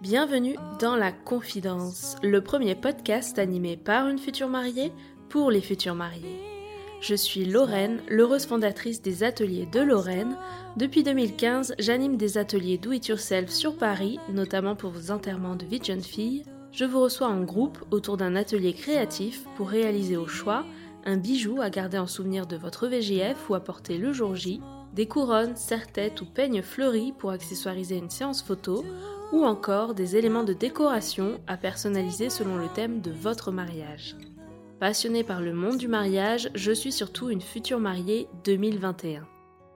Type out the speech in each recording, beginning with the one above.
Bienvenue dans La Confidence, le premier podcast animé par une future mariée pour les futurs mariés. Je suis Lorraine, l'heureuse fondatrice des ateliers de Lorraine. Depuis 2015, j'anime des ateliers Do It Yourself sur Paris, notamment pour vos enterrements de vie de jeune fille. Je vous reçois en groupe autour d'un atelier créatif pour réaliser au choix un bijou à garder en souvenir de votre VGF ou à porter le jour J, des couronnes, serre-têtes ou peignes fleuris pour accessoiriser une séance photo, ou encore des éléments de décoration à personnaliser selon le thème de votre mariage. Passionnée par le monde du mariage, je suis surtout une future mariée 2021.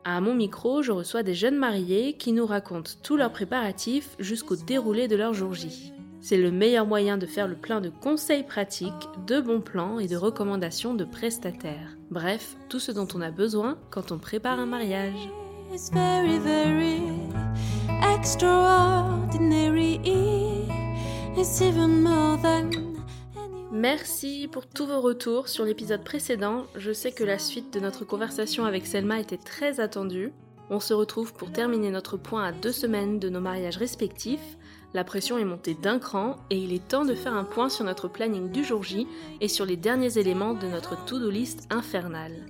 À mon micro, je reçois des jeunes mariés qui nous racontent tous leurs préparatifs jusqu'au déroulé de leur jour J. C'est le meilleur moyen de faire le plein de conseils pratiques, de bons plans et de recommandations de prestataires. Bref, tout ce dont on a besoin quand on prépare un mariage. Merci pour tous vos retours sur l'épisode précédent. Je sais que la suite de notre conversation avec Selma était très attendue. On se retrouve pour terminer notre point à deux semaines de nos mariages respectifs. La pression est montée d'un cran et il est temps de faire un point sur notre planning du jour J et sur les derniers éléments de notre to-do list infernale.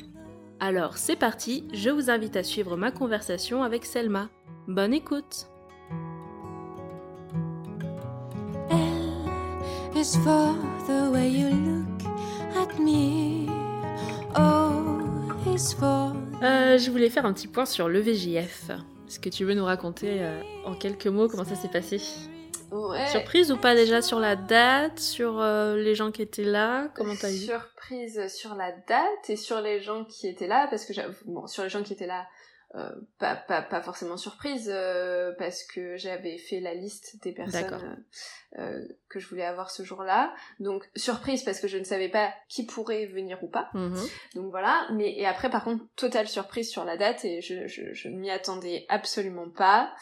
Alors c'est parti, je vous invite à suivre ma conversation avec Selma. Bonne écoute L is for the way you look at me. O is for Euh, je voulais faire un petit point sur le VJF. Est-ce que tu veux nous raconter euh, en quelques mots comment ça s'est passé? Ouais. Surprise ou pas déjà sur la date, sur euh, les gens qui étaient là? Comment t'as eu? Surprise sur la date et sur les gens qui étaient là, parce que bon, sur les gens qui étaient là, pas, pas, pas forcément surprise, euh, parce que j'avais fait la liste des personnes euh, euh, que je voulais avoir ce jour-là. Donc surprise parce que je ne savais pas qui pourrait venir ou pas. Mhm. Donc voilà, mais et après par contre totale surprise sur la date et je, je, m'y attendais absolument pas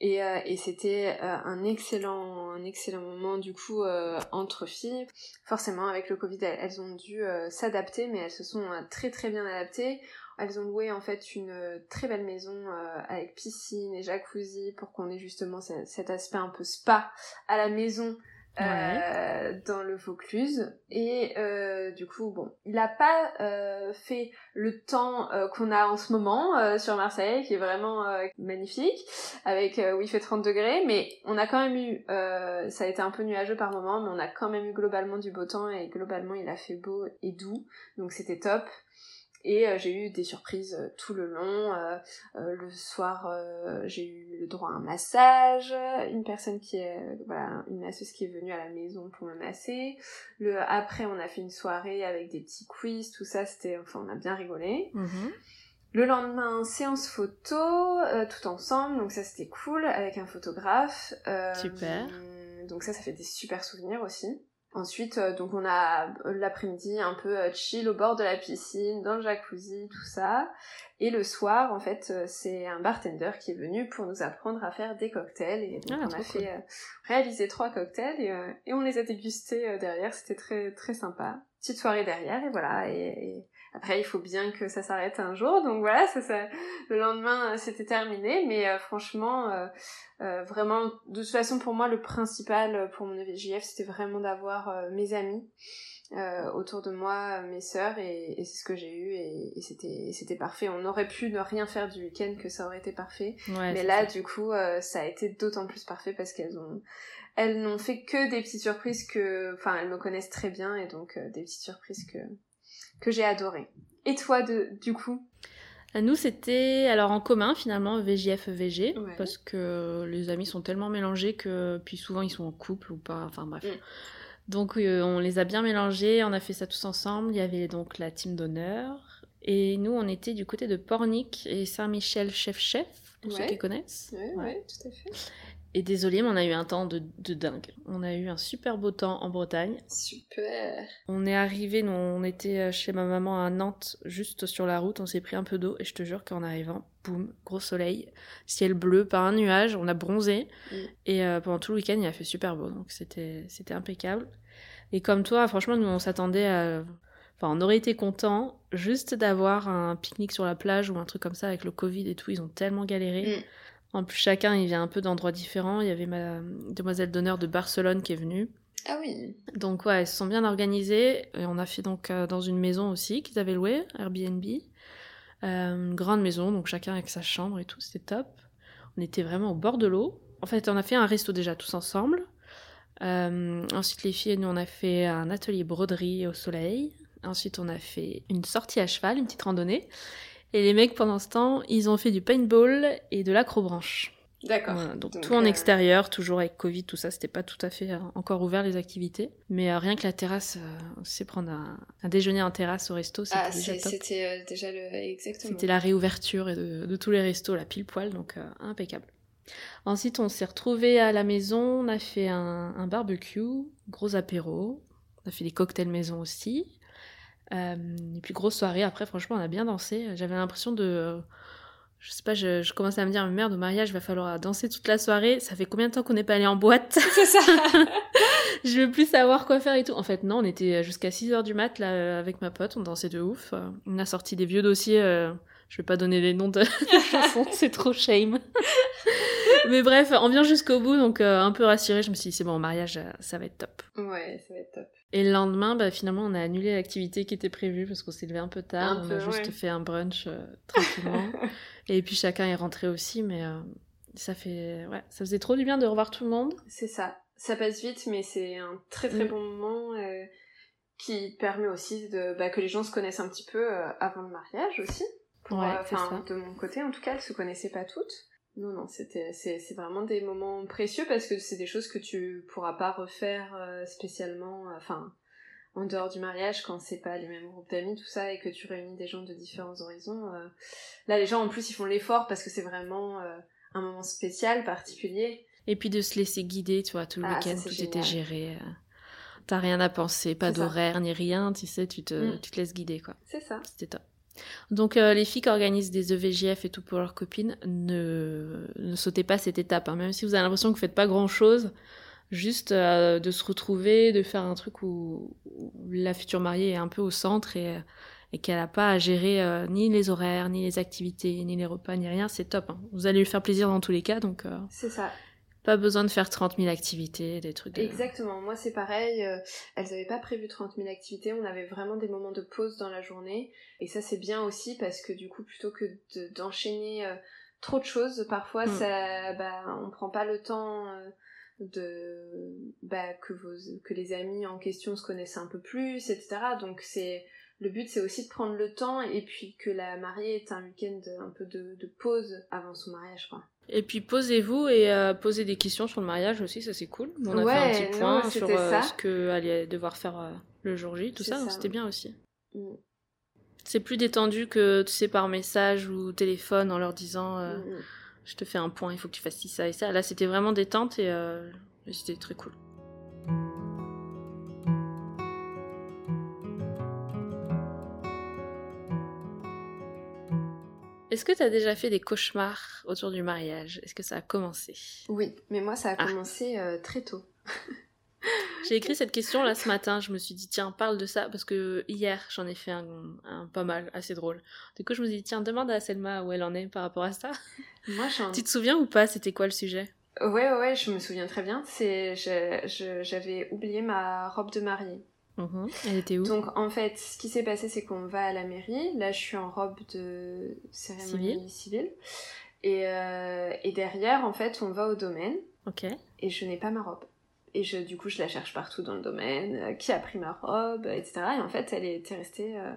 et, euh, et c'était euh, un excellent un excellent moment du coup euh, entre filles. Forcément avec le Covid elles, elles ont dû euh, s'adapter mais elles se sont euh, très très bien adaptées. Elles ont loué en fait une euh, très belle maison euh, avec piscine et jacuzzi pour qu'on ait justement ce- cet aspect un peu spa à la maison euh, dans le Vaucluse. Et euh, du coup bon il a pas euh, fait le temps qu'on a en ce moment euh, sur Marseille qui est vraiment euh, magnifique avec euh, où il fait 30 degrés. Mais on a quand même eu euh, ça a été un peu nuageux par moment mais on a quand même eu globalement du beau temps et globalement il a fait beau et doux. Donc c'était top et euh, j'ai eu des surprises euh, tout le long. Euh, euh, le soir, euh, j'ai eu le droit à un massage. Une personne qui est, voilà, une masseuse qui est venue à la maison pour me masser. Le après, on a fait une soirée avec des petits quiz, tout ça. C'était, enfin, on a bien rigolé. Mhm. Le lendemain, séance photo, euh, tout ensemble. Donc ça, c'était cool avec un photographe. Euh, Super. Donc ça, ça fait des super souvenirs aussi. Ensuite, euh, donc on a euh, l'après-midi un peu euh, chill au bord de la piscine, dans le jacuzzi, tout ça. Et le soir, en fait, euh, c'est un bartender qui est venu pour nous apprendre à faire des cocktails. Et donc Ah, on a fait euh, réaliser trois cocktails et, euh, et on les a dégustés derrière. C'était très très sympa. Petite soirée derrière et voilà. Et, après, il faut bien que ça s'arrête un jour. Donc voilà, ça, ça, le lendemain, euh, c'était terminé. Mais euh, franchement, euh, vraiment, de toute façon, pour moi, le principal pour mon EVJF, c'était vraiment d'avoir mes amis euh, autour de moi, mes sœurs, et, et c'est ce que j'ai eu, et, et c'était parfait. On aurait pu ne rien faire du week-end, que ça aurait été parfait. Ouais, Mais là, ça. du coup, euh, ça a été d'autant plus parfait parce qu'elles ont, elles n'ont fait que des petites surprises que, enfin, elles me connaissent très bien, et donc euh, des petites surprises que que j'ai adorées. Et toi, de, du coup? Nous, c'était alors en commun finalement VJF VG Ouais. parce que les amis sont tellement mélangés que puis souvent ils sont en couple ou pas. Enfin bref. Mm. Donc euh, on les a bien mélangés, on a fait ça tous ensemble. Il y avait donc la team d'honneur et nous on était du côté de Pornic et Saint-Michel chef chef pour ceux qui connaissent. Ouais, Ouais. ouais, tout à fait. Et désolé, mais on a eu un temps de, de dingue. On a eu un super beau temps en Bretagne. Super. On est arrivé, on était chez ma maman à Nantes, juste sur la route, on s'est pris un peu d'eau, et je te jure qu'en arrivant, boum, gros soleil, ciel bleu, pas un nuage, on a bronzé, Mm. et euh, pendant tout le week-end, il a fait super beau, donc c'était c'était impeccable. Et comme toi, franchement, nous, on s'attendait à Enfin, on aurait été content juste d'avoir un pique-nique sur la plage ou un truc comme ça avec le Covid et tout. Ils ont tellement galéré. Mm. En plus, chacun, il vient un peu d'endroits différents. Il y avait ma demoiselle d'honneur de Barcelone qui est venue. Ah oui. Donc ouais, elles se sont bien organisées. Et on a fait donc euh, dans une maison aussi qu'ils avaient louée, Airbnb. Euh, une grande maison, donc chacun avec sa chambre et tout, c'était top. On était vraiment au bord de l'eau. En fait, on a fait un resto déjà tous ensemble. Euh, ensuite, les filles et nous, on a fait un atelier broderie au soleil. Ensuite, on a fait une sortie à cheval, une petite randonnée. Et les mecs, pendant ce temps, ils ont fait du paintball et de l'acrobranche. D'accord. Voilà, donc, Donc, tout en euh, extérieur, toujours avec Covid, tout ça, c'était pas tout à fait euh, encore ouvert les activités. Mais euh, rien que la terrasse, euh, c'est prendre un, un déjeuner en terrasse au resto, c'était Ah, déjà top. c'était déjà le. Exactement. C'était la réouverture de, de tous les restos, la pile poil, donc impeccable. Ensuite, on s'est retrouvés à la maison, on a fait un, un barbecue, gros apéro, on a fait des cocktails maison aussi. Et puis grosse soirée, après franchement on a bien dansé. J'avais l'impression de... Je sais pas, je, je commençais à me dire, merde, au mariage, il va falloir danser toute la soirée. Ça fait combien de temps qu'on n'est pas allé en boîte C'est ça. Je veux plus savoir quoi faire et tout. En fait, non, on était jusqu'à 6h du mat là euh, avec ma pote, on dansait de ouf. Euh, On a sorti des vieux dossiers, euh, je vais pas donner les noms de chansons, c'est trop shame. Mais bref, on vient jusqu'au bout, donc euh, un peu rassurée, je me suis dit, c'est bon, au mariage, ça va être top. ouais, ça va être top. Et le lendemain, bah, finalement, on a annulé l'activité qui était prévue parce qu'on s'est levé un peu tard. Un on peu, a juste ouais. fait un brunch euh, tranquillement. et puis chacun est rentré aussi, mais euh, ça fait, ouais, ça faisait trop du bien de revoir tout le monde. C'est ça. Ça passe vite, mais c'est un très très Mm. bon moment euh, qui permet aussi de bah, que les gens se connaissent un petit peu avant le mariage aussi. Pour, Ouais, de mon côté, en tout cas, elles se connaissaient pas toutes. Non, non, c'était, c'est, c'est vraiment des moments précieux parce que c'est des choses que tu pourras pas refaire euh, spécialement, euh, enfin, en dehors du mariage quand c'est pas les mêmes groupes d'amis, tout ça, et que tu réunis des gens de différents horizons. euh. Là, les gens, en plus, ils font l'effort parce que c'est vraiment euh, un moment spécial, particulier. Et puis de se laisser guider, tu vois, tout le Ah, week-end, tout était génial. géré. T'as rien à penser, pas d'horaire ni rien, tu sais, tu te, Mm. tu te laisses guider, quoi. C'est ça. C'était top. Donc euh, les filles qui organisent des EVJF et tout pour leurs copines, ne, ne sautez pas cette étape. hein. Même si vous avez l'impression que vous faites pas grand-chose, juste euh, de se retrouver, de faire un truc où, la future mariée est un peu au centre et, et qu'elle n'a pas à gérer euh, ni les horaires, ni les activités, ni les repas, ni rien, c'est top. hein. Vous allez lui faire plaisir dans tous les cas, donc euh, C'est ça. Pas besoin de faire 30 000 activités, des trucs de... Exactement, moi c'est pareil, euh, elles avaient pas prévu 30 000 activités, on avait vraiment des moments de pause dans la journée, et ça c'est bien aussi parce que du coup plutôt que de- d'enchaîner euh, trop de choses, parfois Mm. ça, bah, on prend pas le temps euh, de bah, que, vos, que les amis en question se connaissent un peu plus, etc. Donc c'est le but c'est aussi de prendre le temps et puis que la mariée ait un week-end un peu de, de pause avant son mariage quoi. Et puis posez-vous et euh, posez des questions sur le mariage aussi, ça c'est cool. On a Ouais, fait un petit point sur euh, ce que allait devoir faire euh, le jour J, tout ça, c'était bien aussi. Mm. C'est plus détendu que tu sais par message ou téléphone en leur disant Mm, je te fais un point, il faut que tu fasses ci, ça et ça. Là c'était vraiment détente et, et c'était très cool. Est-ce que tu as déjà fait des cauchemars autour du mariage? Est-ce que ça a commencé? Oui, mais moi ça a Ah. commencé euh, très tôt. J'ai écrit cette question là ce matin, je me suis dit tiens parle de ça parce que hier j'en ai fait un, un pas mal, assez drôle. Du coup je me suis dit tiens demande à Selma où elle en est par rapport à ça. Moi. Tu te souviens ou pas? C'était quoi le sujet? Ouais, ouais, je me souviens très bien. C'est, j'avais oublié ma robe de mariée. Elle était où? Donc en fait, ce qui s'est passé, c'est qu'on va à la mairie. Là, je suis en robe de cérémonie civile. Et, euh, et derrière, en fait, on va au domaine. Ok. Et je n'ai pas ma robe. Et je, du coup, je la cherche partout dans le domaine. euh, qui a pris ma robe, etc. Et en fait, elle était restée euh,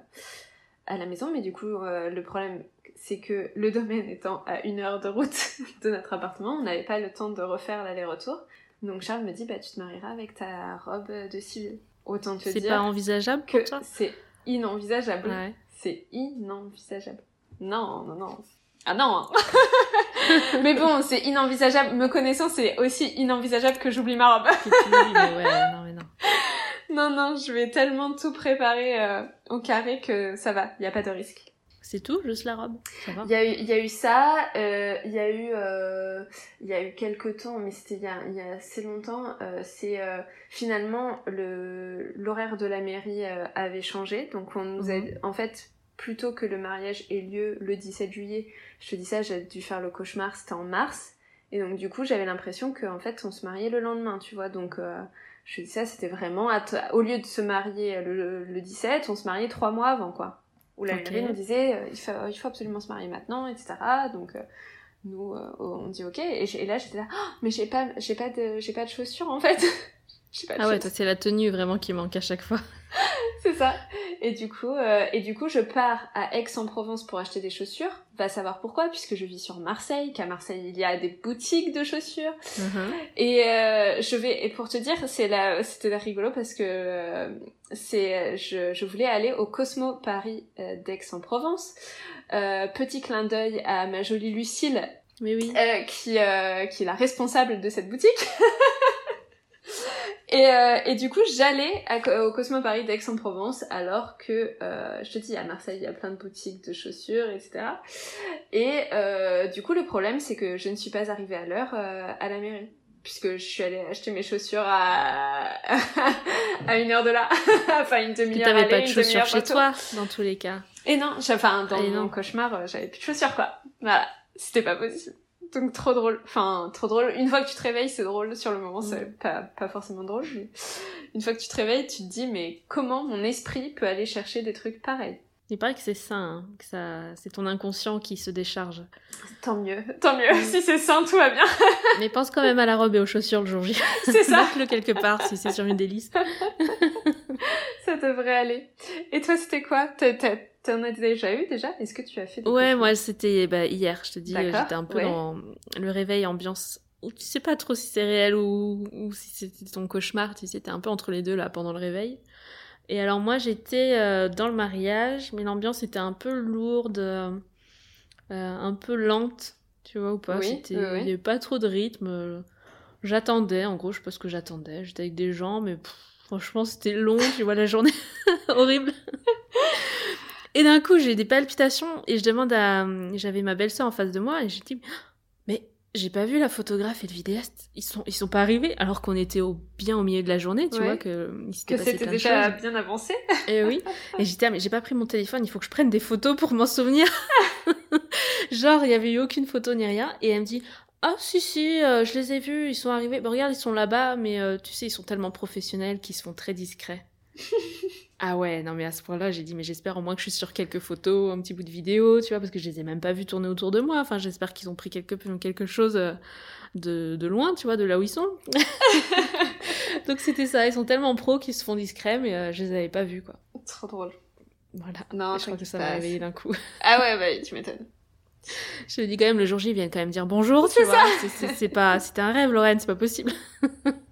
à la maison. Mais du coup, le problème, c'est que le domaine étant à une heure de route de notre appartement, on n'avait pas le temps de refaire l'aller-retour. Donc Charles me dit, bah tu te marieras avec ta robe de civile. Autant te C'est dire pas envisageable que c'est inenvisageable. Ouais. C'est inenvisageable. Non, non, non. Ah non hein. Mais bon, c'est inenvisageable. Me connaissant, c'est aussi inenvisageable que j'oublie ma robe. Mais ouais, non mais non. non, non, je vais tellement tout préparer euh, au carré que ça va, il a pas de risque. C'est tout, juste la robe Ça Il y a eu, il y a eu ça, euh, il y a eu, euh, il y a eu quelques temps, mais c'était il, y a- il y a assez longtemps. euh, c'est euh, finalement le l'horaire de la mairie euh, avait changé, donc on nous a, Mhm. en fait, plutôt que le mariage ait lieu le 17 juillet, je te dis ça, j'ai dû faire le cauchemar, c'était en mars, et donc du coup j'avais l'impression qu'en fait on se mariait le lendemain, tu vois, donc euh, je te dis ça, c'était vraiment au lieu de se marier le, le 17, on se mariait trois mois avant, quoi où la Ok. mairie nous disait euh, il, faut, il faut absolument se marier maintenant, etc. Donc euh, nous euh, on dit ok et, là j'étais là Ah, mais j'ai pas j'ai pas de j'ai pas de chaussures en fait. Pas Ah ouais, toi, c'est la tenue vraiment qui manque à chaque fois. c'est ça. Et du coup euh, et du coup je pars à Aix-en-Provence pour acheter des chaussures. Va savoir pourquoi puisque je vis sur Marseille, qu'à Marseille il y a des boutiques de chaussures. Mhm. Et euh, je vais et pour te dire c'est là c'était rigolo parce que euh, c'est je, je voulais aller au Cosmo Paris d'Aix-en-Provence. Petit clin d'œil à ma jolie Lucille Mais oui. qui qui est la responsable de cette boutique. Et, euh, et du coup, j'allais au Cosmo Paris d'Aix-en-Provence, alors que, euh, je te dis, à Marseille, il y a plein de boutiques de chaussures, etc. Et euh, du coup, le problème, c'est que je ne suis pas arrivée à l'heure euh, à la mairie. Puisque je suis allée acheter mes chaussures à, à une heure de là. enfin, une demi-heure t'avais aller, pas de chaussures chez toi, dans tous les cas. Et non, enfin, dans Et mon non. cauchemar, euh, j'avais plus de chaussures, quoi. Voilà. C'était pas possible. Donc, trop drôle. Enfin, trop drôle. Une fois que tu te réveilles, c'est drôle. Sur le moment, c'est Mm. pas, pas forcément drôle, mais une fois que tu te réveilles, tu te dis, mais comment mon esprit peut aller chercher des trucs pareils? Il paraît que c'est ça, hein, que ça, c'est ton inconscient qui se décharge. Tant mieux. Tant mieux. Mm. Si c'est sain, tout va bien. Mais pense quand même à la robe et aux chaussures le jour J. C'est ça. Note-le quelque part si c'est sur une des listes. Ça devrait aller. Et toi, c'était quoi? T'as- t'as- T'en as déjà eu, déjà? Est-ce que tu as fait des Ouais, moi c'était bah, hier, je te dis, euh, j'étais un peu ouais. dans le réveil ambiance où tu sais pas trop si c'est réel ou, ou si c'était ton cauchemar, tu sais, t'es un peu entre les deux là pendant le réveil. Et alors moi j'étais euh, dans le mariage, mais l'ambiance était un peu lourde, euh, un peu lente, tu vois ou pas? Oui, il y avait pas trop de rythme. J'attendais, en gros, je sais pas ce que j'attendais. J'étais avec des gens, mais pff, franchement c'était long, tu vois la journée horrible. Et d'un coup, j'ai des palpitations et je demande à. J'avais ma belle-sœur en face de moi et je dis Mais j'ai pas vu la photographe et le vidéaste. Ils sont, ils sont pas arrivés alors qu'on était au, bien au milieu de la journée, tu Ouais. vois, que Que c'était déjà bien avancé. Et oui. Et j'étais, ah, mais j'ai pas pris mon téléphone, il faut que je prenne des photos pour m'en souvenir. Genre, il y avait eu aucune photo ni rien. Et elle me dit, ah, si, si, euh, je les ai vus, ils sont arrivés. Bon, regarde, ils sont là-bas, mais euh, tu sais, ils sont tellement professionnels qu'ils se font très discrets. Ah ouais, non, mais à ce point-là, j'ai dit, mais j'espère au moins que je suis sur quelques photos, un petit bout de vidéo, tu vois, parce que je les ai même pas vus tourner autour de moi. Enfin, j'espère qu'ils ont pris quelque, quelque chose euh, de, de loin, tu vois, de là où ils sont. Donc c'était ça, ils sont tellement pros qu'ils se font discrets, mais euh, je les avais pas vus, quoi. Trop drôle. Voilà. Non, je crois que ça m'a réveillé d'un coup. Ah ouais, bah tu m'étonnes. Je me dis quand même, le jour J, ils viennent quand même dire bonjour, tu vois. C'est pas, c'était un rêve, Lorraine, c'est pas possible.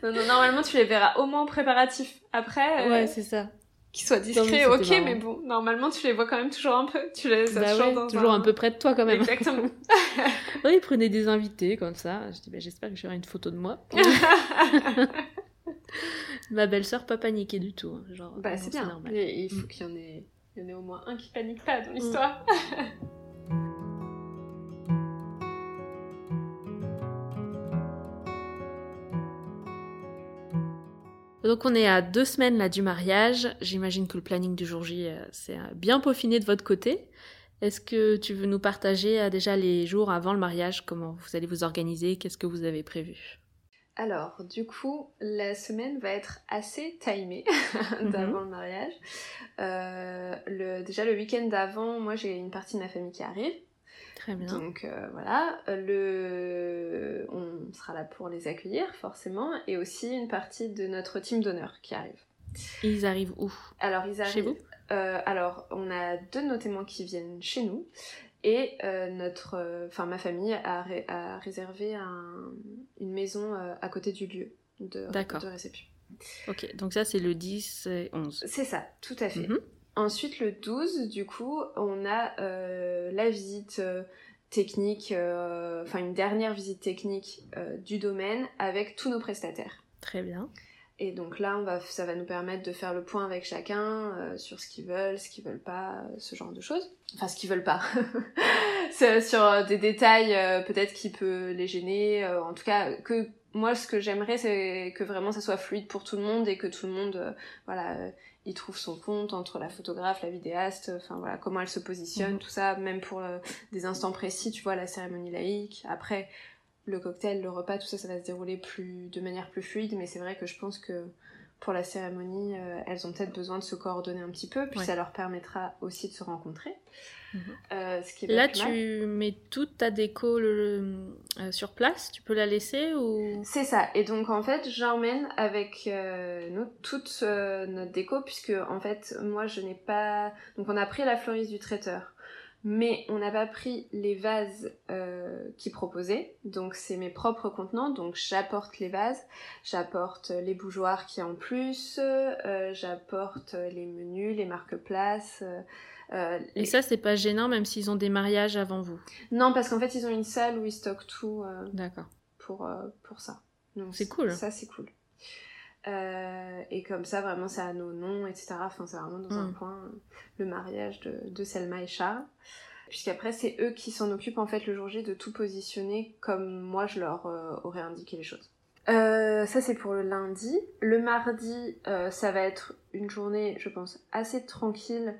Non, non, normalement tu les verras au moins en préparatif. Après, euh, Ouais, c'est ça. qu'ils soient discrets, ok, mais bon, normalement tu les vois quand même toujours un peu. Tu les Bah toujours ouais, dans toujours un peu près de toi quand même. Exactement. Oui, ils prenaient des invités comme ça. Je dis, bah, j'espère que j'aurai une photo de moi. Ma belle-sœur, pas paniquée du tout. hein. Genre, bah c'est bien. normal. Il faut Mm. qu'il y en ait, il y en ait au moins un qui panique pas dans l'histoire. Donc on est à deux semaines là du mariage. J'imagine que le planning du jour J, euh, c'est euh, bien peaufiné de votre côté. Est-ce que tu veux nous partager euh, déjà les jours avant le mariage, comment vous allez vous organiser, qu'est-ce que vous avez prévu? Alors, du coup, la semaine va être assez timée d'avant le mariage. Euh, le, déjà, le week-end d'avant, moi, j'ai une partie de ma famille qui arrive. Très bien. Donc euh, voilà, le... on sera là pour les accueillir forcément, et aussi une partie de notre team d'honneur qui arrive. Ils arrivent où? Alors ils arrivent. Chez vous? euh, Alors on a deux de nos témoins qui viennent chez nous, et euh, notre, euh, enfin ma famille a, ré- a réservé un- une maison euh, à côté du lieu de, de réception. Ok, donc ça c'est le 10 et 11. C'est ça, tout à fait. Mhm. Ensuite, le 12, du coup, on a euh, la visite euh, technique, euh, enfin une dernière visite technique du domaine avec tous nos prestataires. Très bien. Et donc là, on va, ça va nous permettre de faire le point avec chacun euh, sur ce qu'ils veulent, ce qu'ils veulent pas, euh, ce genre de choses. Enfin, ce qu'ils veulent pas. Sur des détails euh, peut-être qui peut les gêner. en tout cas, que moi, ce que j'aimerais, c'est que vraiment ça soit fluide pour tout le monde et que tout le monde, euh, voilà, euh, y trouve son compte entre la photographe, la vidéaste, enfin voilà, comment elle se positionne, Mhm. tout ça, même pour euh, des instants précis, tu vois, la cérémonie laïque. Après, le cocktail, le repas, tout ça, ça va se dérouler plus de manière plus fluide, mais c'est vrai que je pense que pour la cérémonie, euh, elles ont peut-être besoin de se coordonner un petit peu, puis Ouais. ça leur permettra aussi de se rencontrer. Mhm. Euh, ce qui va Là, mal. tu mets toute ta déco le- euh, sur place Tu peux la laisser ou? C'est ça. Et donc en fait, j'emmène avec nous toute notre déco puisque en fait, moi je n'ai pas. Donc on a pris la fleuriste du traiteur, mais on n'a pas pris les vases euh, qu'il proposait. Donc c'est mes propres contenants. Donc j'apporte les vases, j'apporte les bougeoirs qui en plus, euh, j'apporte les menus, les marque-places. euh, Et ça, c'est pas gênant, même s'ils ont des mariages avant vous? Non, parce qu'en fait, ils ont une salle où ils stockent tout. D'accord. pour, pour ça. Donc, C'est cool. Ça, c'est cool. Euh, et comme ça, vraiment, c'est à nos noms, etc. Enfin, c'est vraiment dans un Mm. coin euh, le mariage de, de Selma et Charles. Puisqu'après, c'est eux qui s'en occupent en fait le jour J de tout positionner comme moi je leur euh, aurais indiqué les choses. Euh, ça c'est pour le lundi. Le mardi, ça va être une journée, je pense, assez tranquille,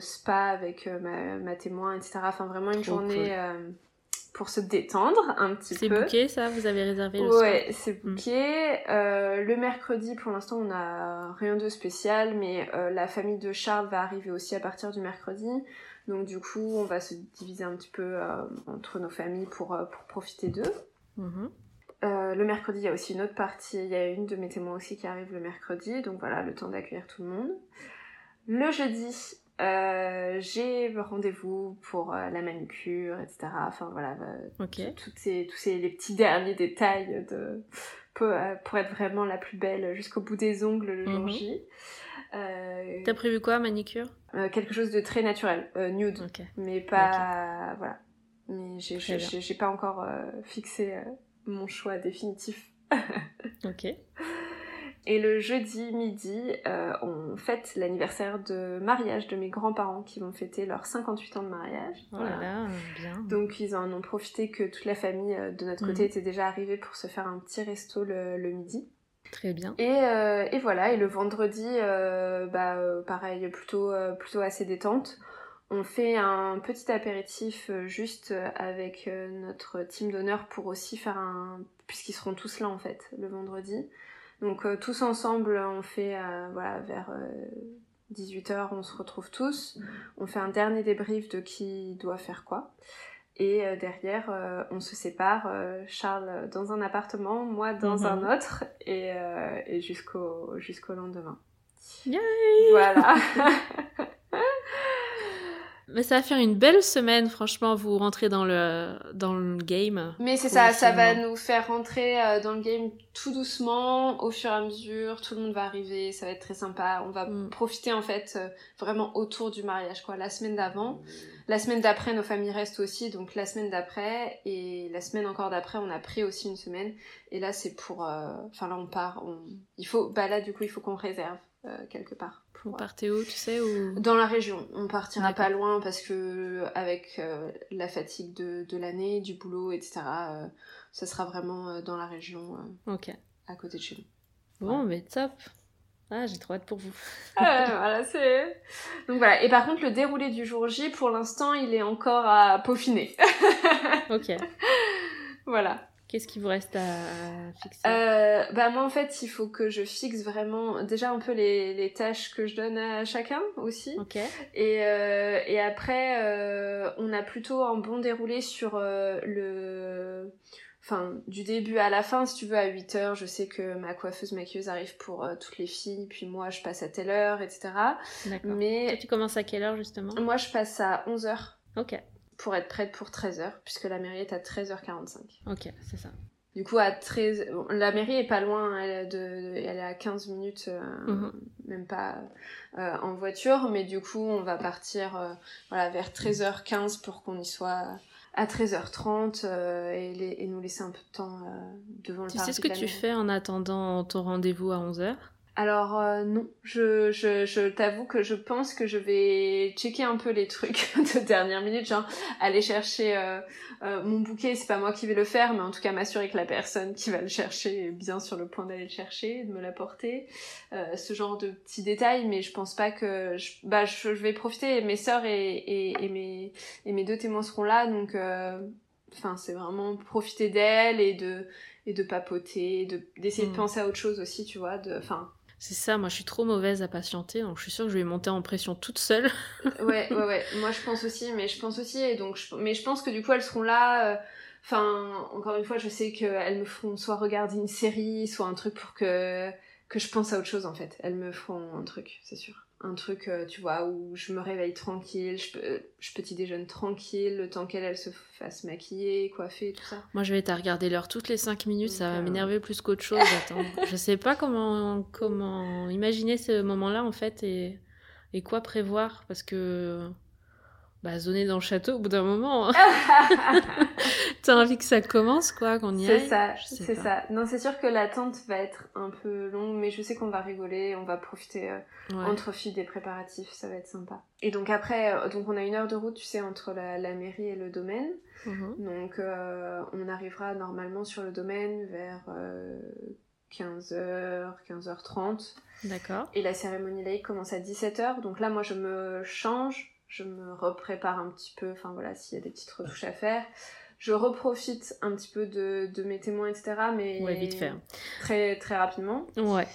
spa avec ma, ma témoin, etc. Enfin vraiment une Trop journée cool. Pour se détendre un petit C'est peu. booké, ça Vous avez réservé le soir Ouais, c'est booké. Euh, le mercredi, pour l'instant, on n'a rien de spécial, mais euh, la famille de Charles va arriver aussi à partir du mercredi. Donc du coup, on va se diviser un petit peu euh, entre nos familles pour, pour profiter d'eux. Mhm. Le mercredi, il y a aussi une autre partie. Il y a une de mes témoins aussi qui arrive le mercredi. Donc voilà, le temps d'accueillir tout le monde. Le jeudi, euh, j'ai rendez-vous pour euh, la manucure, etc. Enfin voilà, euh, Ok. toutes ces, tous ces les petits derniers détails de pour, euh, pour être vraiment la plus belle jusqu'au bout des ongles le jour Mhm. J. Euh, T'as prévu quoi, manicure euh, quelque chose de très naturel, nude, mais pas voilà. Mais j'ai pas encore fixé mon choix définitif. Ok. Et le jeudi midi, euh, on fête l'anniversaire de mariage de mes grands-parents qui vont fêter leurs 58 ans de mariage. Oh là là, bien. Donc ils en ont profité que toute la famille euh, de notre côté Mhm. était déjà arrivée pour se faire un petit resto le, le midi. Très bien. Et, euh, et voilà, et le vendredi, euh, bah pareil, plutôt, plutôt assez détente. On fait un petit apéritif juste avec notre team d'honneur pour aussi faire un... puisqu'ils seront tous là en fait le vendredi. Donc euh, tous ensemble, on fait euh, voilà vers 18h, on se retrouve tous. On fait un dernier débrief de qui doit faire quoi. Et euh, derrière, euh, on se sépare, euh, Charles dans un appartement, moi dans Mhm. un autre, et, euh, et jusqu'au jusqu'au lendemain. Yay Voilà. Mais ça va faire une belle semaine, franchement. Vous rentrez dans le, dans le game. Mais c'est ça, ça va nous faire rentrer euh, dans le game tout doucement, au fur et à mesure, tout le monde va arriver, ça va être très sympa. On va Mm. profiter en fait euh, vraiment autour du mariage, quoi. La semaine d'avant, la semaine d'après, nos familles restent aussi, donc la semaine d'après, et la semaine encore d'après, on a pris aussi une semaine. Et là, c'est pour... euh, Enfin là, on part, on... il faut... Bah là, du coup, il faut qu'on réserve quelque part. Vous pour- partez où, tu sais ou... Dans la région, on partira pas loin parce que avec euh, la fatigue de, de l'année, du boulot, etc., euh, ça sera vraiment euh, dans la région euh, Ok. à côté de chez nous. Bon, mais top. Ah, j'ai trop hâte pour vous. Euh, voilà, c'est. Donc voilà. Et par contre, le déroulé du jour J, pour l'instant, il est encore à peaufiner. Ok. voilà. Qu'est-ce qui vous reste à, fixer? Euh, bah moi en fait, il faut que je fixe vraiment déjà un peu les, les tâches que je donne à chacun aussi. Ok. Et, euh, et après, euh, on a plutôt un bon déroulé sur le... Enfin, du début à la fin, si tu veux, à 8 heures, je sais que ma coiffeuse maquilleuse arrive pour euh, toutes les filles, puis moi, je passe à telle heure, etc. D'accord. Toi, Mais tu commences à quelle heure, justement? moi, je passe à 11 heures Ok. Pour être prête pour 13 heures, puisque la mairie est à 13h45. Ok, c'est ça. Du coup, à 13... bon, la mairie est pas loin, elle est, de... elle est à 15 minutes, euh, Mhm. même pas euh, en voiture, mais du coup, on va partir euh, voilà, vers 13h15 pour qu'on y soit à 13h30 euh, et, les- et nous laisser un peu de temps euh, devant le Tu sais ce que tu fais en attendant ton rendez-vous à 11h Alors euh, non, je, je, je t'avoue que je pense que je vais checker un peu les trucs de dernière minute, genre aller chercher euh, euh, mon bouquet, c'est pas moi qui vais le faire, mais en tout cas m'assurer que la personne qui va le chercher est bien sur le point d'aller le chercher, de me l'apporter, ce genre de petits détails, mais je pense pas que... Je, bah je, je vais profiter, mes sœurs et, et, et, mes, et mes deux témoins seront là, donc... Enfin, c'est vraiment profiter d'elles et de et de papoter, de d'essayer Mm. de penser à autre chose aussi, tu vois. De, enfin, C'est ça, moi je suis trop mauvaise à patienter, donc je suis sûre que je vais monter en pression toute seule. ouais, ouais, ouais. Moi, je pense aussi, mais je pense aussi, et donc, mais je pense que du coup, elles seront là. euh, Enfin, encore une fois, je sais qu'elles me feront soit regarder une série, soit un truc pour que que je pense à autre chose en fait. Elles me feront un truc, c'est sûr. Un truc, euh, tu vois, où je me réveille tranquille, je, peux- je petit déjeune tranquille, le temps qu'elle elle se fasse maquiller, coiffer, tout ça. Moi je vais être à regarder l'heure toutes les 5 minutes, ça va euh, m'énerver plus qu'autre chose. Attends, je sais pas comment, comment imaginer ce moment-là en fait et, et quoi prévoir parce que bah, zoner dans le château au bout d'un moment, hein. t'as envie que ça commence quoi, qu'on y C'est aille. ça, Je sais c'est ça. Non, c'est sûr que l'attente va être un peu longue, mais je sais qu'on va rigoler, on va profiter euh, Ouais. entre filles des préparatifs, ça va être sympa. Et donc après, euh, donc on a une heure de route, tu sais, entre la, la mairie et le domaine. Mhm. Donc euh, on arrivera normalement sur le domaine vers euh, 15h, 15h30. D'accord. Et la cérémonie laïque commence à 17h. Donc là, moi, je me change, je me reprépare un petit peu, enfin voilà, s'il y a des petites retouches à faire. Je reprofite un petit peu de, de mes témoins, etc. Mais Ouais, vite fait. hein. très, très rapidement. Ouais.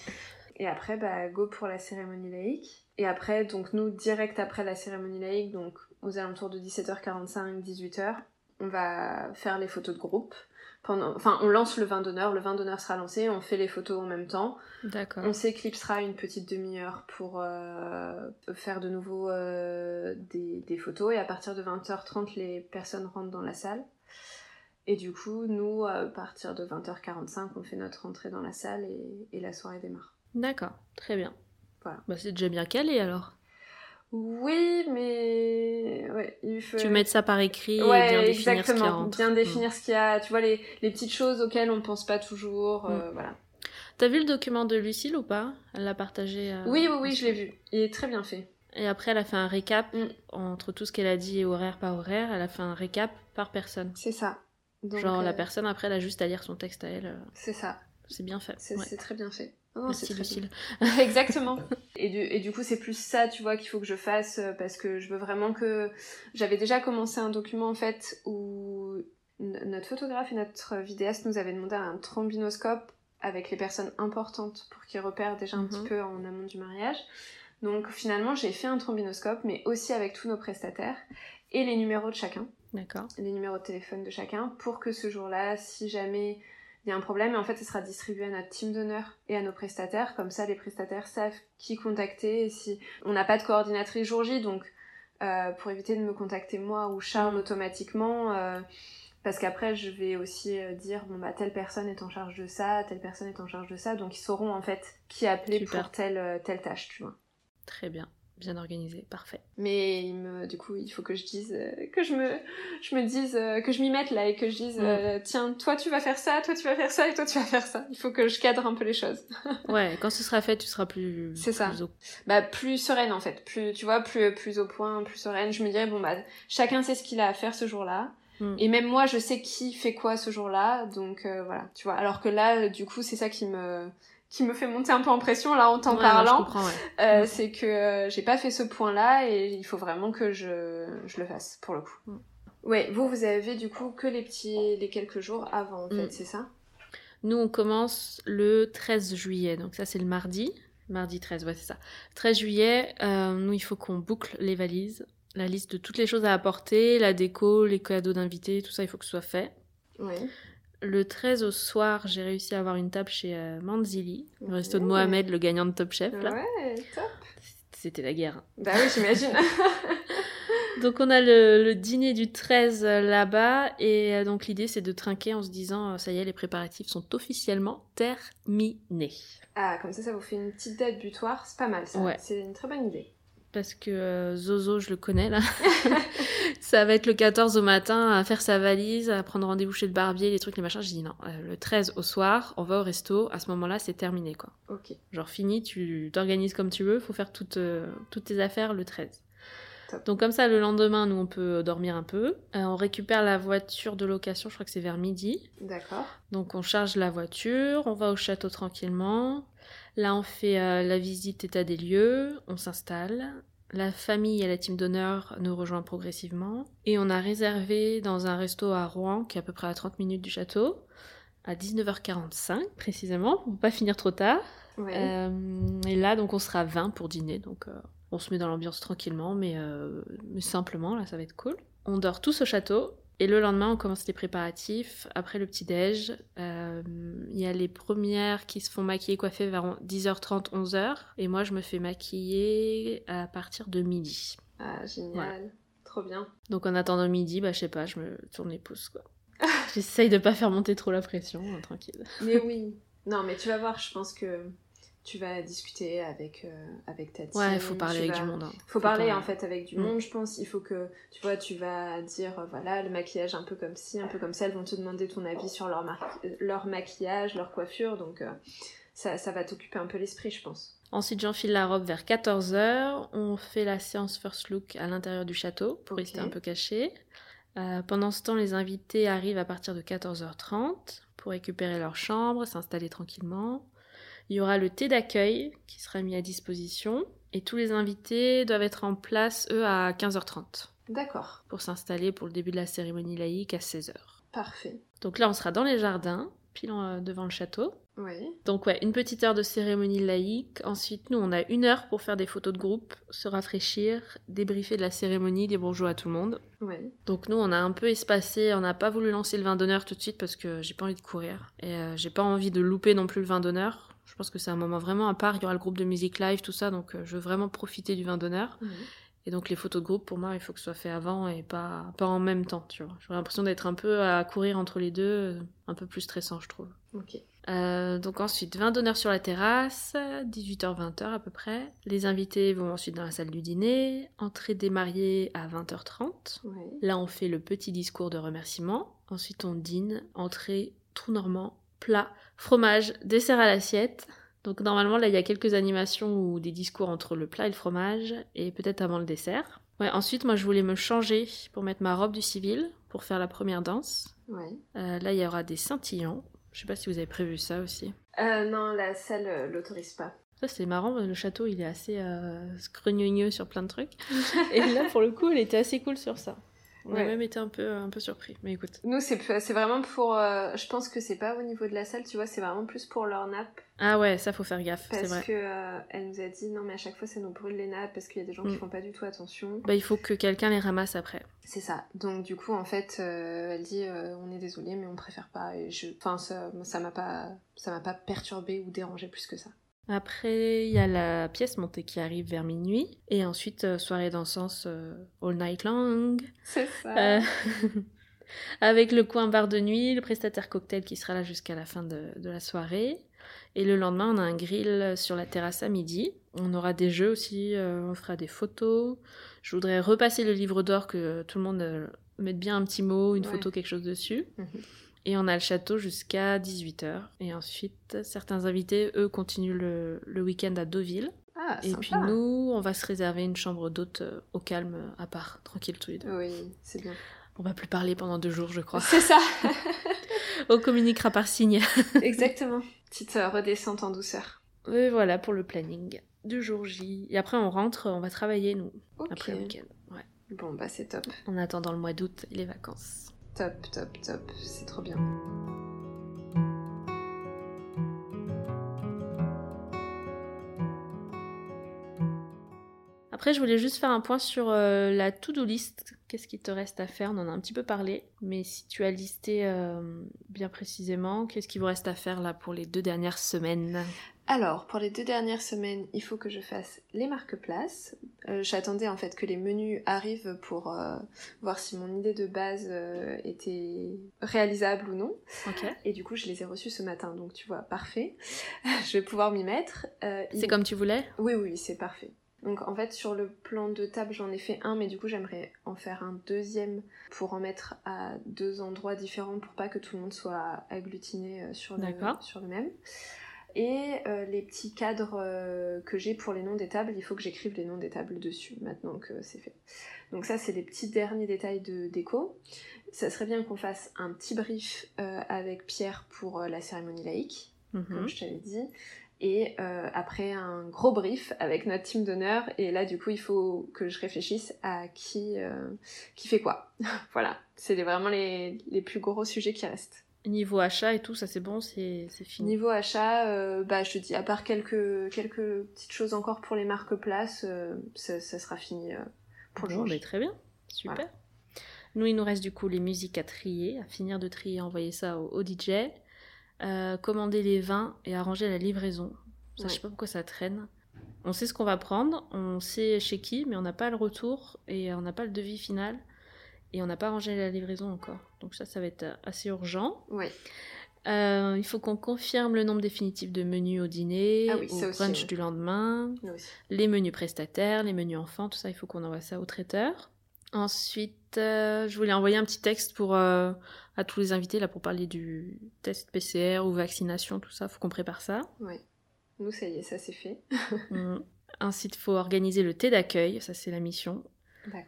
Et après, bah, go pour la cérémonie laïque. Et après, donc nous, direct après la cérémonie laïque, donc aux alentours de 17h45, 18h, on va faire les photos de groupe. Pendant... Enfin, on lance le vin d'honneur, le vin d'honneur sera lancé, on fait les photos en même temps. D'accord. On s'éclipsera une petite demi-heure pour euh, faire de nouveau euh, des, des photos et à partir de 20h30 les personnes rentrent dans la salle. Et du coup, nous, à partir de 20h45, on fait notre entrée dans la salle et, et la soirée démarre. D'accord. Très bien. Voilà. Bah, c'est déjà bien calé alors. Oui, mais ouais, il faut... Tu mets ça par écrit et ouais, bien définir ce exactement. entre. Bien Mm. définir ce qu'il y a. Tu vois, les, les petites choses auxquelles on pense pas toujours. euh, voilà. T'as vu le document de Lucille ou pas? Elle l'a partagé. euh, Oui, oui, oui, je l'ai vu. Il est très bien fait. Et après, elle a fait un récap Mm. entre tout ce qu'elle a dit et horaire par horaire. Elle a fait un récap par personne. C'est ça. Donc, Genre, euh, la personne, après, elle a juste à lire son texte à elle. euh, C'est ça. C'est bien fait. C'est Ouais. c'est très bien fait. Merci c'est bien. Exactement. Et du, et du coup, c'est plus ça, tu vois, qu'il faut que je fasse euh, parce que je veux vraiment que. J'avais déjà commencé un document en fait où notre photographe et notre vidéaste nous avaient demandé un trombinoscope avec les personnes importantes pour qu'ils repèrent déjà un Mhm. petit peu en amont du mariage. Donc finalement, j'ai fait un trombinoscope, mais aussi avec tous nos prestataires et les numéros de chacun D'accord. les numéros de téléphone de chacun pour que ce jour-là, si jamais il y a un problème, et en fait, ça sera distribué à notre team d'honneur et à nos prestataires. Comme ça, les prestataires savent qui contacter. Et si on n'a pas de coordinatrice jour J, donc euh, pour éviter de me contacter moi ou Charles Mm. automatiquement, euh, parce qu'après, je vais aussi euh, dire bon bah telle personne est en charge de ça, telle personne est en charge de ça, donc ils sauront en fait qui appeler Super. pour telle telle tâche, tu vois. Très bien. Bien organisé. Parfait. Mais il me, du coup, il faut que je dise, euh, que je me, je me dise, euh, que je m'y mette là et que je dise, euh, tiens, toi tu vas faire ça, toi tu vas faire ça et toi tu vas faire ça. Il faut que je cadre un peu les choses. Ouais, quand ce sera fait, tu seras plus. C'est ça. au- Bah plus sereine en fait, plus, tu vois, plus, plus au point, plus sereine. Je me dirais bon bah chacun sait ce qu'il a à faire ce jour-là. Mm. Et même moi, je sais qui fait quoi ce jour-là, donc euh, voilà, tu vois. Alors que là, du coup, c'est ça qui me, qui me fait monter un peu en pression là en t'en Ouais, parlant. ouais. Euh, c'est que euh, j'ai pas fait ce point-là et il faut vraiment que je, je le fasse pour le coup. Mm. Ouais, vous vous avez du coup que les petits les quelques jours avant en fait, Mm. c'est ça? Nous, on commence le 13 juillet, donc ça c'est le mardi. Mardi 13, ouais, c'est ça. 13 juillet, euh, nous, il faut qu'on boucle les valises, la liste de toutes les choses à apporter, la déco, les cadeaux d'invités, tout ça, il faut que ce soit fait. Oui. Le 13 au soir, j'ai réussi à avoir une table chez euh, Manzili, le resto de. Mohamed, le gagnant de Top Chef. Là. Ouais, top. C'était la guerre. Bah oui, j'imagine. Donc on a le, le dîner du 13 là-bas et euh, donc l'idée c'est de trinquer en se disant euh, ça y est les préparatifs sont officiellement terminés. ah, comme ça, ça vous fait une petite date butoir, c'est pas mal ça. Ouais. C'est une très bonne idée. Parce que euh, Zozo, je le connais là. ça va être le 14 au matin à faire sa valise, à prendre rendez-vous chez le barbier, les trucs, les machins. J'ai dit non, euh, le 13 au soir, on va au resto. À ce moment-là, c'est terminé quoi. Ok. Genre fini, tu t'organises comme tu veux, faut faire toutes, euh, toutes tes affaires le 13. Top. Donc comme ça, le lendemain, nous, on peut dormir un peu. On récupère la voiture de location, je crois que c'est vers midi. D'accord. Donc on charge la voiture, on va au château tranquillement. Là, on fait euh, la visite état des lieux, on s'installe. La famille et la team d'honneur nous rejoignent progressivement. Et on a réservé dans un resto à Rouen, qui est à peu près à 30 minutes du château, à 19h45 précisément, pour pas finir trop tard. Ouais. Euh, et là, donc, on sera 20 pour dîner. Donc, euh, on se met dans l'ambiance tranquillement, mais, mais simplement, là, ça va être cool. On dort tous au château. Et le lendemain, on commence les préparatifs. Après le petit-déj, euh, il y a les premières qui se font maquiller, coiffer vers 10h30, 11h. Et moi, je me fais maquiller à partir de midi. Ah, génial. Trop bien. Donc, en attendant midi, bah, je sais pas, je me tourne les pouces, quoi. J'essaye de pas faire monter trop la pression, hein, tranquille. Mais oui. Non, mais tu vas voir, je pense que tu vas discuter avec, euh, avec ta team. Ouais, il faut parler avec vas- du monde. hein. faut parler parler. en fait avec du Mm. monde, je pense. Il faut que, tu vois, tu vas dire, euh, voilà, le maquillage un peu comme ci, un peu comme ça. Elles vont te demander ton avis sur leur, leur maquillage, leur coiffure. Donc, euh, ça, ça va t'occuper un peu l'esprit, je pense. Ensuite, j'enfile la robe vers 14h. On fait la séance first look à l'intérieur du château pour Ok. rester un peu caché. Euh, pendant ce temps, les invités arrivent à partir de 14h30 pour récupérer leur chambre, s'installer tranquillement. Il y aura le thé d'accueil qui sera mis à disposition. Et tous les invités doivent être en place, eux, à 15h30 D'accord. pour s'installer pour le début de la cérémonie laïque à 16h. Parfait. Donc là, on sera dans les jardins, pile en- devant le château. Oui. Donc ouais, une petite heure de cérémonie laïque. Ensuite, nous, on a une heure pour faire des photos de groupe, se rafraîchir, débriefer de la cérémonie, dire bonjour à tout le monde. Oui. Donc nous, on a un peu espacé, on n'a pas voulu lancer le vin d'honneur tout de suite parce que j'ai pas envie de courir. Et euh, j'ai pas envie de louper non plus le vin d'honneur. Je pense que c'est un moment vraiment à part, il y aura le groupe de musique live, tout ça, donc euh, je veux vraiment profiter du vin d'honneur. Mhm. Et donc les photos de groupe, pour moi, il faut que ce soit fait avant et pas, pas en même temps, tu vois. J'aurais l'impression d'être un peu à courir entre les deux, euh, un peu plus stressant, je trouve. Ok. Euh, donc ensuite, vin d'honneur sur la terrasse, 18h-20h à peu près. Les invités vont ensuite dans la salle du dîner. Entrée des mariés à 20h30. Oui. Là, on fait le petit discours de remerciement. Ensuite, on dîne. Entrée, trou normand, plat, fromage, dessert à l'assiette. Donc normalement, là, il y a quelques animations ou des discours entre le plat et le fromage, et peut-être avant le dessert. Ouais, ensuite, moi, je voulais me changer pour mettre ma robe du civil, pour faire la première danse. Oui. Euh, là, il y aura des scintillants. Je sais pas si vous avez prévu ça aussi. Euh, non, la salle euh, l'autorise pas. Ça, c'est marrant, le château, il est assez euh, scrogneux sur plein de trucs. Et là, pour le coup, elle était assez cool sur ça. On a Ouais. même été un peu, un peu surpris. Mais écoute. Nous, c'est vraiment pour. euh, je pense que c'est pas au niveau de la salle, tu vois, c'est vraiment plus pour leur nappe. Ah ouais, ça, faut faire gaffe, c'est Parce vrai. que euh, elle nous a dit non, mais à chaque fois, ça nous brûle les nappes parce qu'il y a des gens qui Mm. font pas du tout attention. Bah, il faut que quelqu'un les ramasse après. C'est ça. Donc, du coup, en fait, euh, elle dit euh, on est désolé, mais on préfère pas. Et je. Enfin, ça ça m'a pas. Ça m'a pas perturbé ou dérangé plus que ça. Après, il y a la pièce montée qui arrive vers minuit. Et ensuite, euh, soirée dansance euh, all night long. C'est ça. Euh, avec le coin bar de nuit, le prestataire cocktail qui sera là jusqu'à la fin de, de la soirée. Et le lendemain, on a un grill sur la terrasse à midi. On aura des jeux aussi, on fera des photos. Je voudrais repasser le livre d'or, que tout le monde mette bien un petit mot, une Ouais. photo, quelque chose dessus. Et on a le château jusqu'à 18h. Et ensuite, certains invités, eux, continuent le, le week-end à Deauville. Ah, Et sympa. puis nous, on va se réserver une chambre d'hôte euh, au calme, à part, tranquille tous les deux. Oui, c'est bien. On va plus parler pendant deux jours, je crois. C'est ça. On communiquera par signe. Exactement. Petite euh, redescente en douceur. Et voilà pour le planning du jour J. Et après, on rentre, on va travailler, nous, après le week-end. Ouais. Bon, bah, c'est top. En attendant le mois d'août et les vacances. Top, top, top. C'est trop bien. Après, je voulais juste faire un point sur euh, la to-do list. Qu'est-ce qui te reste à faire? On en a un petit peu parlé. Mais si tu as listé euh, bien précisément, qu'est-ce qui vous reste à faire là pour les deux dernières semaines? Alors, pour les deux dernières semaines, il faut que je fasse les marque-places. Euh, J'attendais en fait que les menus arrivent pour euh, voir si mon idée de base euh, était réalisable ou non. Et du coup, je les ai reçus ce matin, donc tu vois, parfait. je vais pouvoir m'y mettre. Euh, C'est il- comme tu voulais? Oui, oui, c'est parfait. Donc en fait sur le plan de table j'en ai fait un mais du coup j'aimerais en faire un deuxième pour en mettre à deux endroits différents pour pas que tout le monde soit agglutiné sur le, sur le même. Et euh, les petits cadres euh, que j'ai pour les noms des tables, il faut que j'écrive les noms des tables dessus maintenant que c'est fait. Donc ça c'est les petits derniers détails de déco. Ça serait bien qu'on fasse un petit brief euh, avec Pierre pour la cérémonie laïque Mhm. comme je t'avais dit. Et après un gros brief avec notre team d'honneur. Et là, du coup, il faut que je réfléchisse à qui, qui fait quoi. voilà, c'est vraiment les, les plus gros sujets qui restent. Niveau achat et tout, ça c'est bon, c'est fini. Niveau achat, euh, bah, je te dis, à part quelques, quelques petites choses encore pour les marques places, euh, ça, ça sera fini euh, pour le Bon, jour mais J. très bien, super. Voilà. Nous, il nous reste du coup les musiques à trier, à finir de trier, envoyer ça au, au DJ, commander les vins et arranger la livraison. Ça, Ouais. je sais pas pourquoi ça traîne. On sait ce qu'on va prendre, on sait chez qui, mais on n'a pas le retour et on n'a pas le devis final et on n'a pas arrangé la livraison encore. Donc ça, ça va être euh, assez urgent. Ouais. Euh, il faut qu'on confirme le nombre définitif de menus au dîner, Ah oui, au aussi, brunch ouais. du lendemain, aussi. les menus prestataires, les menus enfants, tout ça, il faut qu'on envoie ça au traiteur. Ensuite, euh, je voulais envoyer un petit texte pour euh, à tous les invités là pour parler du test PCR ou vaccination, tout ça. Faut qu'on prépare ça. Ouais. Nous, ça y est, ça c'est fait. Mm. Ensuite, faut organiser le thé d'accueil, ça c'est la mission.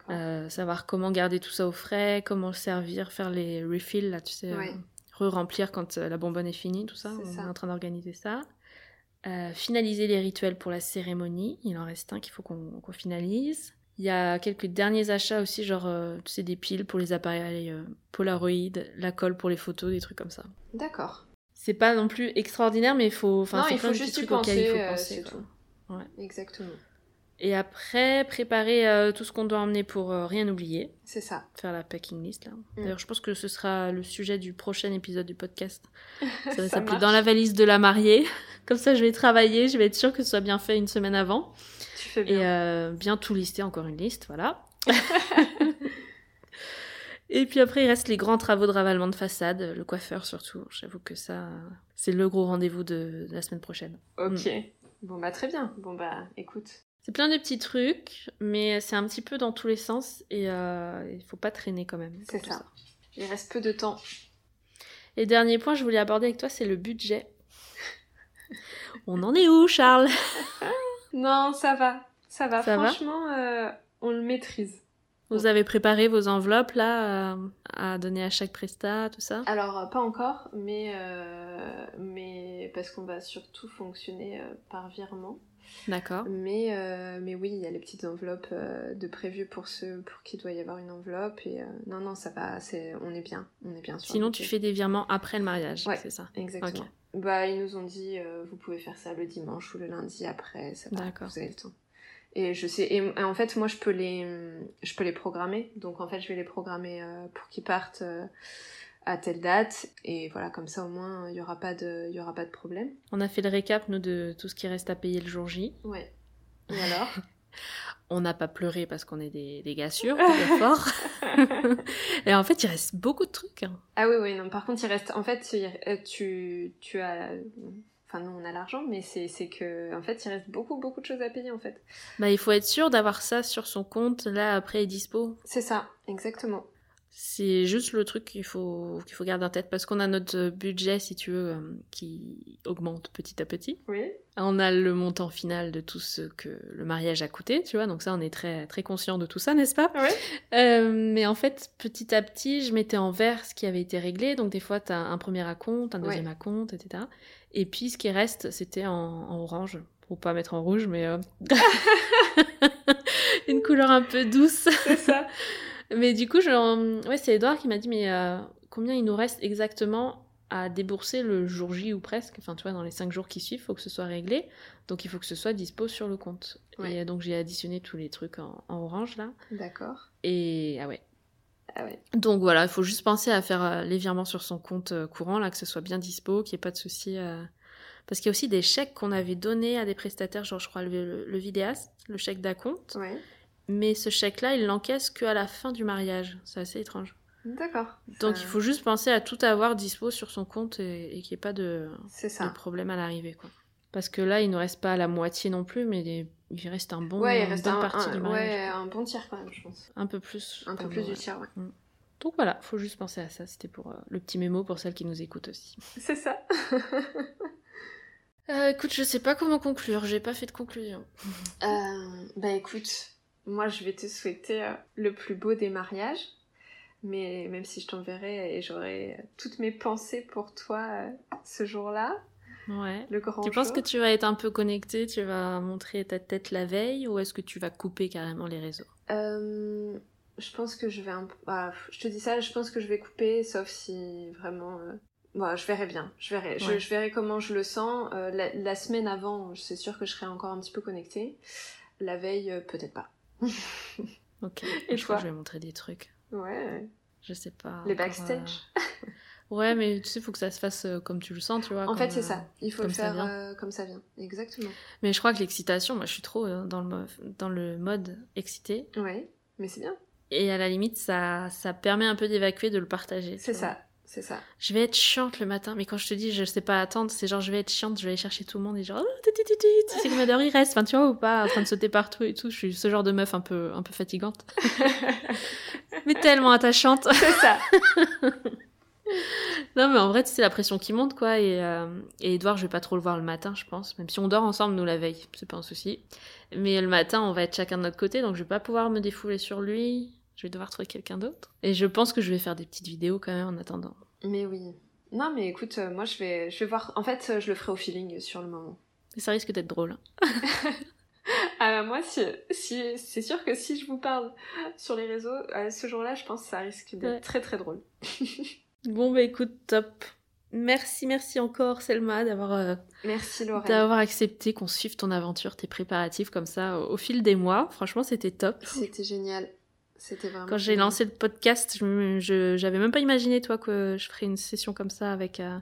Euh, savoir comment garder tout ça au frais, comment le servir, faire les refills là, tu sais, Ouais. euh, re-remplir quand euh, la bonbonne est finie, tout ça. On ça. est en train d'organiser ça. Euh, finaliser les rituels pour la cérémonie. Il en reste un qu'il faut qu'on finalise. Il y a quelques derniers achats aussi, genre tu sais, des piles pour les appareils Polaroid, la colle pour les photos, des trucs comme ça. D'accord. C'est pas non plus extraordinaire, mais il faut. Non, il faut juste y il penser, faut penser, c'est quoi. tout. Exactement. Et après, préparer euh, tout ce qu'on doit emmener pour euh, rien oublier. C'est ça. Faire la packing list là. Mm. D'ailleurs, je pense que ce sera le sujet du prochain épisode du podcast. Ça va s'appeler. Dans la valise de la mariée. Comme ça, je vais travailler, je vais être sûre que ce soit bien fait une semaine avant. Tu fais bien. Et euh, bien tout lister, encore une liste, voilà. Et puis après, il reste les grands travaux de ravalement de façade, le coiffeur surtout. J'avoue que ça, c'est le gros rendez-vous de, de la semaine prochaine. Ok. Bon bah très bien. Bon bah écoute. C'est plein de petits trucs, mais c'est un petit peu dans tous les sens et euh, il faut pas traîner quand même. C'est ça. Il reste peu de temps. Et dernier point, je voulais aborder avec toi, c'est le budget. On en est où, Charles? Non, ça va. Ça va. Ça va? Franchement, euh, on le maîtrise. Vous avez préparé vos enveloppes là euh, à donner à chaque prestat, tout ça? Alors euh, pas encore, mais euh, mais parce qu'on va surtout fonctionner par virement. D'accord. Mais euh, mais oui, il y a les petites enveloppes euh, de prévues pour ceux pour qui doit y avoir une enveloppe et euh, non non ça va, c'est on est bien, on est bien sur. Sinon, tu fais des virements après le mariage, Ouais. c'est ça? Exactement. Bah, ils nous ont dit, vous pouvez faire ça le dimanche ou le lundi après, ça va, D'accord. vous avez le temps. Et je sais, et, en fait, moi, je peux les, je peux les programmer. Donc, en fait, je vais les programmer pour qu'ils partent à telle date. Et voilà, comme ça, au moins, il y aura pas de, il y aura pas de problème. On a fait le récap, nous, de tout ce qui reste à payer le jour J. Ouais. Et alors? On n'a pas pleuré parce qu'on est des, des gars sûrs, des forts. Et en fait, il reste beaucoup de trucs. hein. Ah oui, oui, non. Par contre, il reste, en fait, il- euh, tu, tu as, enfin, nous, on a l'argent, mais c'est, c'est que, en fait, il reste beaucoup, beaucoup de choses à payer, en fait. Bah, il faut être sûr d'avoir ça sur son compte, là, après, est dispo. C'est ça, exactement. C'est juste le truc qu'il faut, qu'il faut garder en tête parce qu'on a notre budget, si tu veux, euh, qui augmente petit à petit. Oui. On a le montant final de tout ce que le mariage a coûté, tu vois, donc ça, on est très, très conscient de tout ça, n'est-ce pas? Oui. Euh, Mais en fait, petit à petit, je mettais en vert ce qui avait été réglé. Donc, des fois, tu as un premier acompte, un deuxième Ouais. acompte, etc. Et puis, ce qui reste, c'était en, en orange. Pour pas mettre en rouge, mais euh, une couleur un peu douce. C'est ça. Mais du coup, je... ouais, c'est Edouard qui m'a dit, mais euh, combien il nous reste exactement à débourser le jour J ou presque? Enfin, tu vois, dans les cinq jours qui suivent, il faut que ce soit réglé. Donc, il faut que ce soit dispo sur le compte. Ouais. Et euh, donc, j'ai additionné tous les trucs en, en orange, là. D'accord. Et ah ouais. Ah ouais. Donc voilà, il faut juste penser à faire euh, les virements sur son compte euh, courant, là, que ce soit bien dispo, qu'il n'y ait pas de souci. euh. Parce qu'il y a aussi des chèques qu'on avait donnés à des prestataires, genre je crois le, le, le vidéaste, le chèque d'acompte. Ouais. Mais ce chèque-là, il l'encaisse qu'à la fin du mariage. C'est assez étrange. D'accord. Donc Ça- il faut juste penser à tout avoir dispo sur son compte et, et qu'il n'y ait pas de, problème à l'arrivée. quoi. Parce que là, il ne reste pas la moitié non plus, mais des il reste un bon, ouais, il une reste bonne un, partie un- du mariage. ouais, un bon tiers quand même, je pense. Un peu plus. Un peu plus du tiers, ouais. Donc voilà, faut juste penser à ça. C'était pour euh, le petit mémo pour celles qui nous écoutent aussi. C'est ça. Euh, écoute, je sais pas comment conclure. J'ai pas fait de conclusion. Euh, bah écoute, moi je vais te souhaiter euh, le plus beau des mariages, mais même si je t'enverrai et j'aurai toutes mes pensées pour toi euh, ce jour-là, Ouais. le grand Tu penses que tu vas être un peu connecté, tu vas montrer ta tête la veille ou est-ce que tu vas couper carrément les réseaux? Euh, je pense que je vais un peu... ah, je te dis ça, je pense que je vais couper, sauf si vraiment... euh, bon, je verrai bien, je verrai, je, Ouais. je verrai comment je le sens. Euh, la, la semaine avant, c'est sûr que je serai encore un petit peu connectée. La veille, peut-être pas. Ok. Et je crois que je vais montrer des trucs. Ouais, Je sais pas. les backstage. euh, Ouais, mais tu sais, faut que ça se fasse euh, comme tu le sens, tu vois. En comme, fait, c'est euh, ça. Il faut le ça faire euh, comme ça vient. Exactement. Mais je crois que l'excitation, moi, je suis trop euh, dans le, dans le mode excité. Ouais, mais c'est bien. Et à la limite, ça, ça permet un peu d'évacuer, de le partager. C'est ça, c'est ça. Je vais être chiante le matin, mais quand je te dis je sais pas attendre, c'est genre je vais être chiante, je vais aller chercher tout le monde et genre oh, sais combien d'heures il reste, enfin tu vois ou pas, en train de sauter partout et tout. Je suis ce genre de meuf un peu, un peu fatigante, mais tellement attachante. c'est ça. non mais en vrai, sais la pression qui monte quoi. Et, euh, et Edouard, je vais pas trop le voir le matin, je pense, même si on dort ensemble nous la veille, c'est pas un souci. Mais le matin, on va être chacun de notre côté, donc je vais pas pouvoir me défouler sur lui. Je vais devoir trouver quelqu'un d'autre. Et je pense que je vais faire des petites vidéos quand même en attendant. Mais oui. Non, mais écoute, euh, moi je vais, je vais voir. En fait, euh, je le ferai au feeling sur le moment. Et ça risque d'être drôle. Ah bah moi, si, si, c'est sûr que si je vous parle sur les réseaux, euh, ce jour-là, je pense que ça risque d'être Ouais. très très drôle. Bon bah écoute, top. Merci, merci encore Selma d'avoir euh, Merci d'avoir accepté qu'on suive ton aventure, tes préparatifs comme ça au, au fil des mois. Franchement, c'était top. C'était génial. C'était vraiment. Quand j'ai lancé le podcast, je j'avais même pas imaginé toi que je ferais une session comme ça avec euh,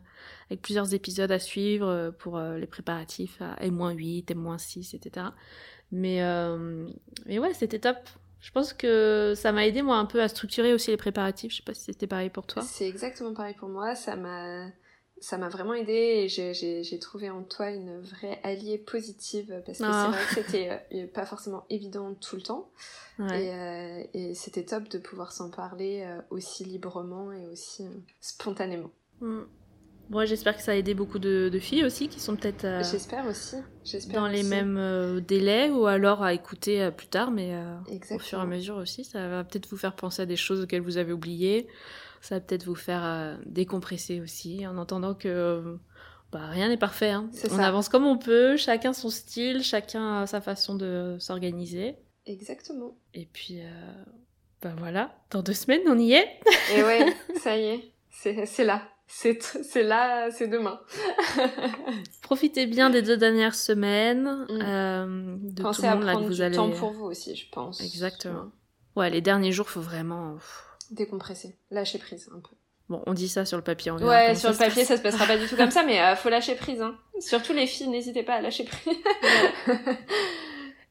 avec plusieurs épisodes à suivre euh, pour euh, les préparatifs à M-8, M-6, etc. Mais euh, mais ouais, c'était top. Je pense que ça m'a aidé moi un peu à structurer aussi les préparatifs. Je sais pas si c'était pareil pour toi. C'est exactement pareil pour moi. Ça m'a, ça m'a vraiment aidé et j'ai, trouvé en toi une vraie alliée positive parce que Ah. c'est vrai que c'était euh, pas forcément évident tout le temps Ouais. et, euh, et c'était top de pouvoir s'en parler euh, aussi librement et aussi spontanément. Mm. Moi, j'espère que ça a aidé beaucoup de, de filles aussi qui sont peut-être euh, J'espère aussi. J'espère dans les mêmes euh, délais ou alors à écouter euh, plus tard, mais au fur et à mesure aussi. Ça va peut-être vous faire penser à des choses auxquelles vous avez oublié. Ça va peut-être vous faire euh, décompresser aussi en entendant que euh, bah, rien n'est parfait. hein. On ça. avance comme on peut, chacun son style, chacun a sa façon de s'organiser. Exactement. Et puis, euh, bah voilà, dans deux semaines, on y est. Et ouais, ça y est, c'est, c'est là. C'est, là, c'est demain. Profitez bien des deux dernières semaines, Mm. euh, de Pensez tout le à monde là que prendre vous du allez. temps pour vous aussi, je pense. Exactement. Ouais, les derniers jours, faut vraiment. pff. Décompresser, lâcher prise un peu. Bon, on dit ça sur le papier. On Ouais, sur le papier, passe. ça se passera pas du tout comme ça, mais euh, faut lâcher prise. Hein. Surtout les filles, n'hésitez pas à lâcher prise.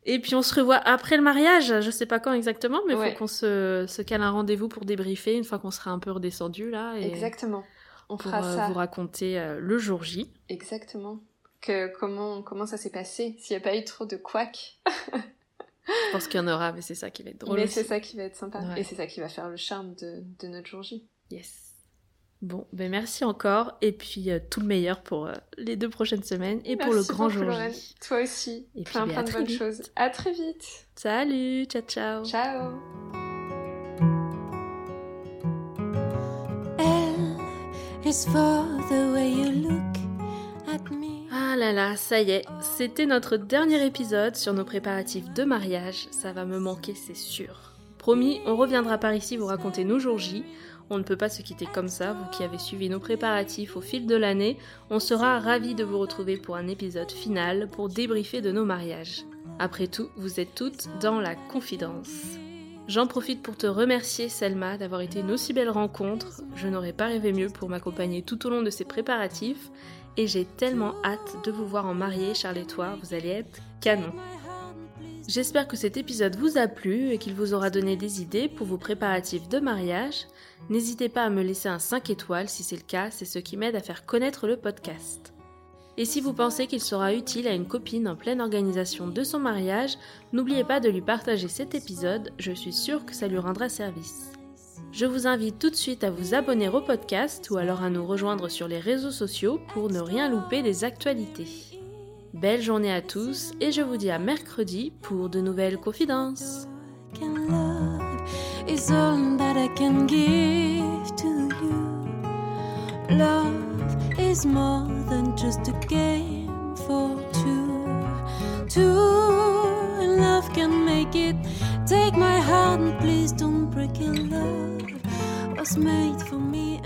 Et puis on se revoit après le mariage. Je sais pas quand exactement, mais Ouais. faut qu'on se, se cale un rendez-vous pour débriefer une fois qu'on sera un peu redescendu là et Exactement. On pour fera euh, ça. vous raconter euh, le jour J. Exactement. Que comment comment ça s'est passé S'il n'y a pas eu trop de couacs. Je pense qu'il y en aura, mais c'est ça qui va être drôle. mais c'est ça qui va être sympa. Ouais. Et c'est ça qui va faire le charme de, de notre jour J. Yes. Bon, ben merci encore et puis euh, tout le meilleur pour euh, les deux prochaines semaines et pour le grand jour Lorraine. J. Toi aussi. Et puis, plein ben, plein à de bonnes vite. choses. À très vite. Salut, ciao ciao. Ciao. L is for the way you look at me. Ah là là, ça y est, c'était notre dernier épisode sur nos préparatifs de mariage. Ça va me manquer, c'est sûr. Promis, on reviendra par ici vous raconter nos jours J. On ne peut pas se quitter comme ça, vous qui avez suivi nos préparatifs au fil de l'année. On sera ravis de vous retrouver pour un épisode final pour débriefer de nos mariages. Après tout, vous êtes toutes dans la confidence. J'en profite pour te remercier Selma d'avoir été une aussi belle rencontre. Je n'aurais pas rêvé mieux pour m'accompagner tout au long de ces préparatifs et j'ai tellement hâte de vous voir en mariée, Charles et toi, vous allez être canon. J'espère que cet épisode vous a plu et qu'il vous aura donné des idées pour vos préparatifs de mariage. N'hésitez pas à me laisser un 5 étoiles si c'est le cas, c'est ce qui m'aide à faire connaître le podcast. Et si vous pensez qu'il sera utile à une copine en pleine organisation de son mariage, n'oubliez pas de lui partager cet épisode, je suis sûre que ça lui rendra service. Je vous invite tout de suite à vous abonner au podcast ou alors à nous rejoindre sur les réseaux sociaux pour ne rien louper des actualités. Belle journée à tous et je vous dis à mercredi pour de nouvelles confidences. two. Love can make it. Take my hand, please don't break it. Love was made for me.